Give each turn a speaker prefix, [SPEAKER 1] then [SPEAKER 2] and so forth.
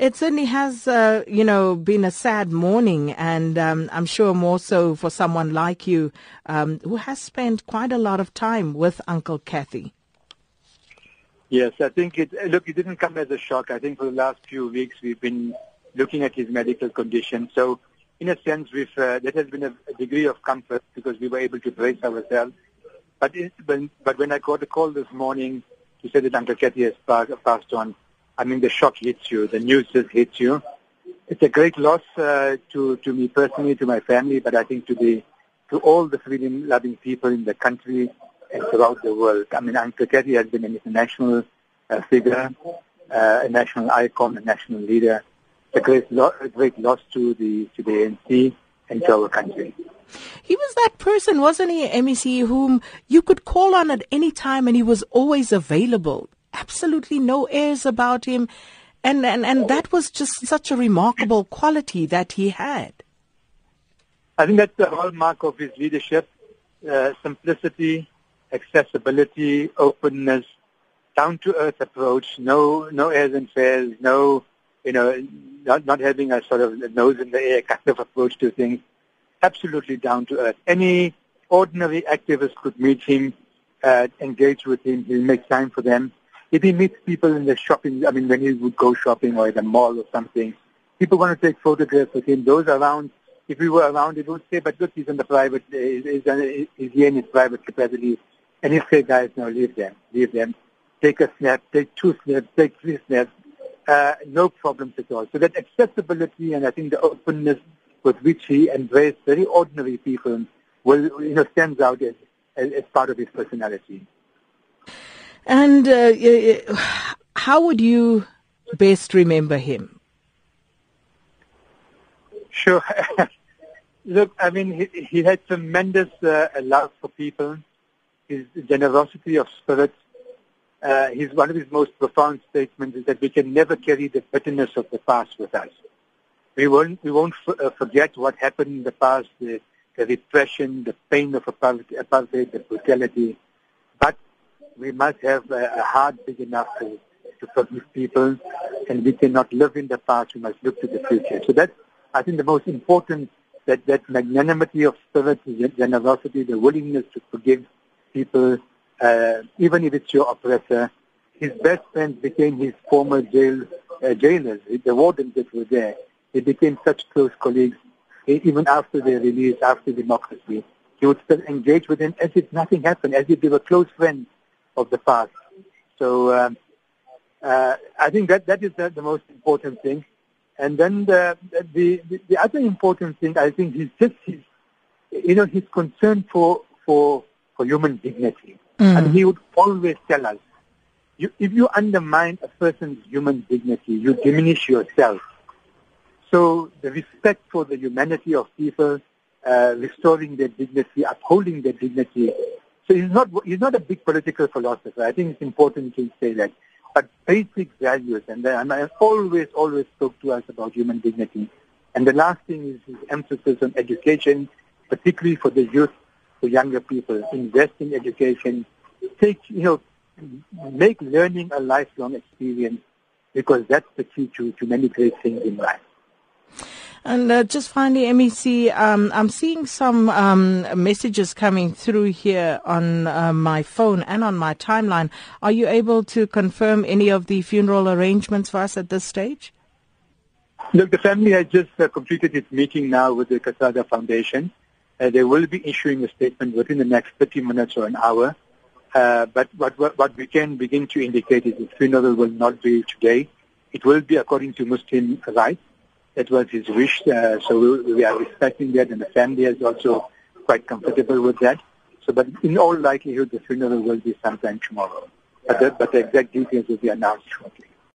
[SPEAKER 1] It certainly has, uh, you know, been a sad morning, and um, I'm sure more so for someone like you um, who has spent quite a lot of time with Uncle Kathy.
[SPEAKER 2] Yes, I think it. Look, it didn't come as a shock. I think for the last few weeks we've been looking at his medical condition. So, in a sense, we've uh, that has been a, degree of comfort because we were able to brace ourselves. But it, when, but when I got a call this morning to say that Uncle Kathy has passed on, I mean, the shock hits you. The news just hits you. It's a great loss uh, to to me personally, to my family, but I think to the to all the freedom-loving people in the country and throughout the world. I mean, Kathy has been an international uh, figure, uh, a national icon, a national leader. It's a great, lo- a great loss to the to the ANC and to our country.
[SPEAKER 1] He was that person, wasn't he, MEC, whom you could call on at any time and he was always available absolutely no airs about him. And, and, and that was just such a remarkable quality that he had.
[SPEAKER 2] I think that's the hallmark of his leadership, uh, simplicity, accessibility, openness, down-to-earth approach, no, no airs and fairs, no, you know, not, not having a sort of nose in the air kind of approach to things. Absolutely down to earth. Any ordinary activist could meet him, uh, engage with him. He'll make time for them. If he meets people in the shopping, I mean, when he would go shopping or at the mall or something, people want to take photographs with him. Those around, if we were around, it would say, but look, he's in the private, he's, he's here in his private capacity. And he'd say, guys, no, leave them, leave them. Take a snap, take two snaps, take three snaps. Uh, no problems at all. So that accessibility and I think the openness with which he embraced very ordinary people will, you know, stands out as, as, as part of his personality.
[SPEAKER 1] And uh, how would you best remember him?
[SPEAKER 2] Sure. Look, I mean, he, he had tremendous uh, love for people. His generosity of spirit. Uh, his one of his most profound statements is that we can never carry the bitterness of the past with us. We won't we won't f- uh, forget what happened in the past, the, the repression, the pain of apartheid, the brutality, we must have a, heart big enough to, to forgive people, and we cannot live in the past. We must look to the future. So that's, I think, the most important, that, that magnanimity of spirit, generosity, the willingness to forgive people, uh, even if it's your oppressor. His best friends became his former jail uh, jailers, the wardens that were there. They became such close colleagues, even after their release, after democracy. He would still engage with them as if nothing happened, as if they were close friends of the past. So um, uh, I think that that is the, the, most important thing. And then the, the the other important thing I think is just his, you know, his concern for for for human dignity. Mm. And he would always tell us, you, if you undermine a person's human dignity, you diminish yourself. So the respect for the humanity of people, uh, restoring their dignity, upholding their dignity, so he's not he's not a big political philosopher. I think it's important to say that. But basic values, and, I always always spoke to us about human dignity. And the last thing is his emphasis on education, particularly for the youth, for younger people. Invest in education. Take you know, make learning a lifelong experience because that's the key to, to many great things in life.
[SPEAKER 1] And uh, just finally, MEC, um, I'm seeing some um, messages coming through here on uh, my phone and on my timeline. Are you able to confirm any of the funeral arrangements for us at this stage?
[SPEAKER 2] Look, the family has just uh, completed its meeting now with the Kathrada Foundation. Uh, they will be issuing a statement within the next 30 minutes or an hour. Uh, but what, what, what we can begin to indicate is the funeral will not be today. It will be according to Muslim rites. That was his wish, uh, so we, we, are respecting that, and the family is also quite comfortable with that. So, but in all likelihood, the funeral will be sometime tomorrow. But the, but the exact details will be announced shortly.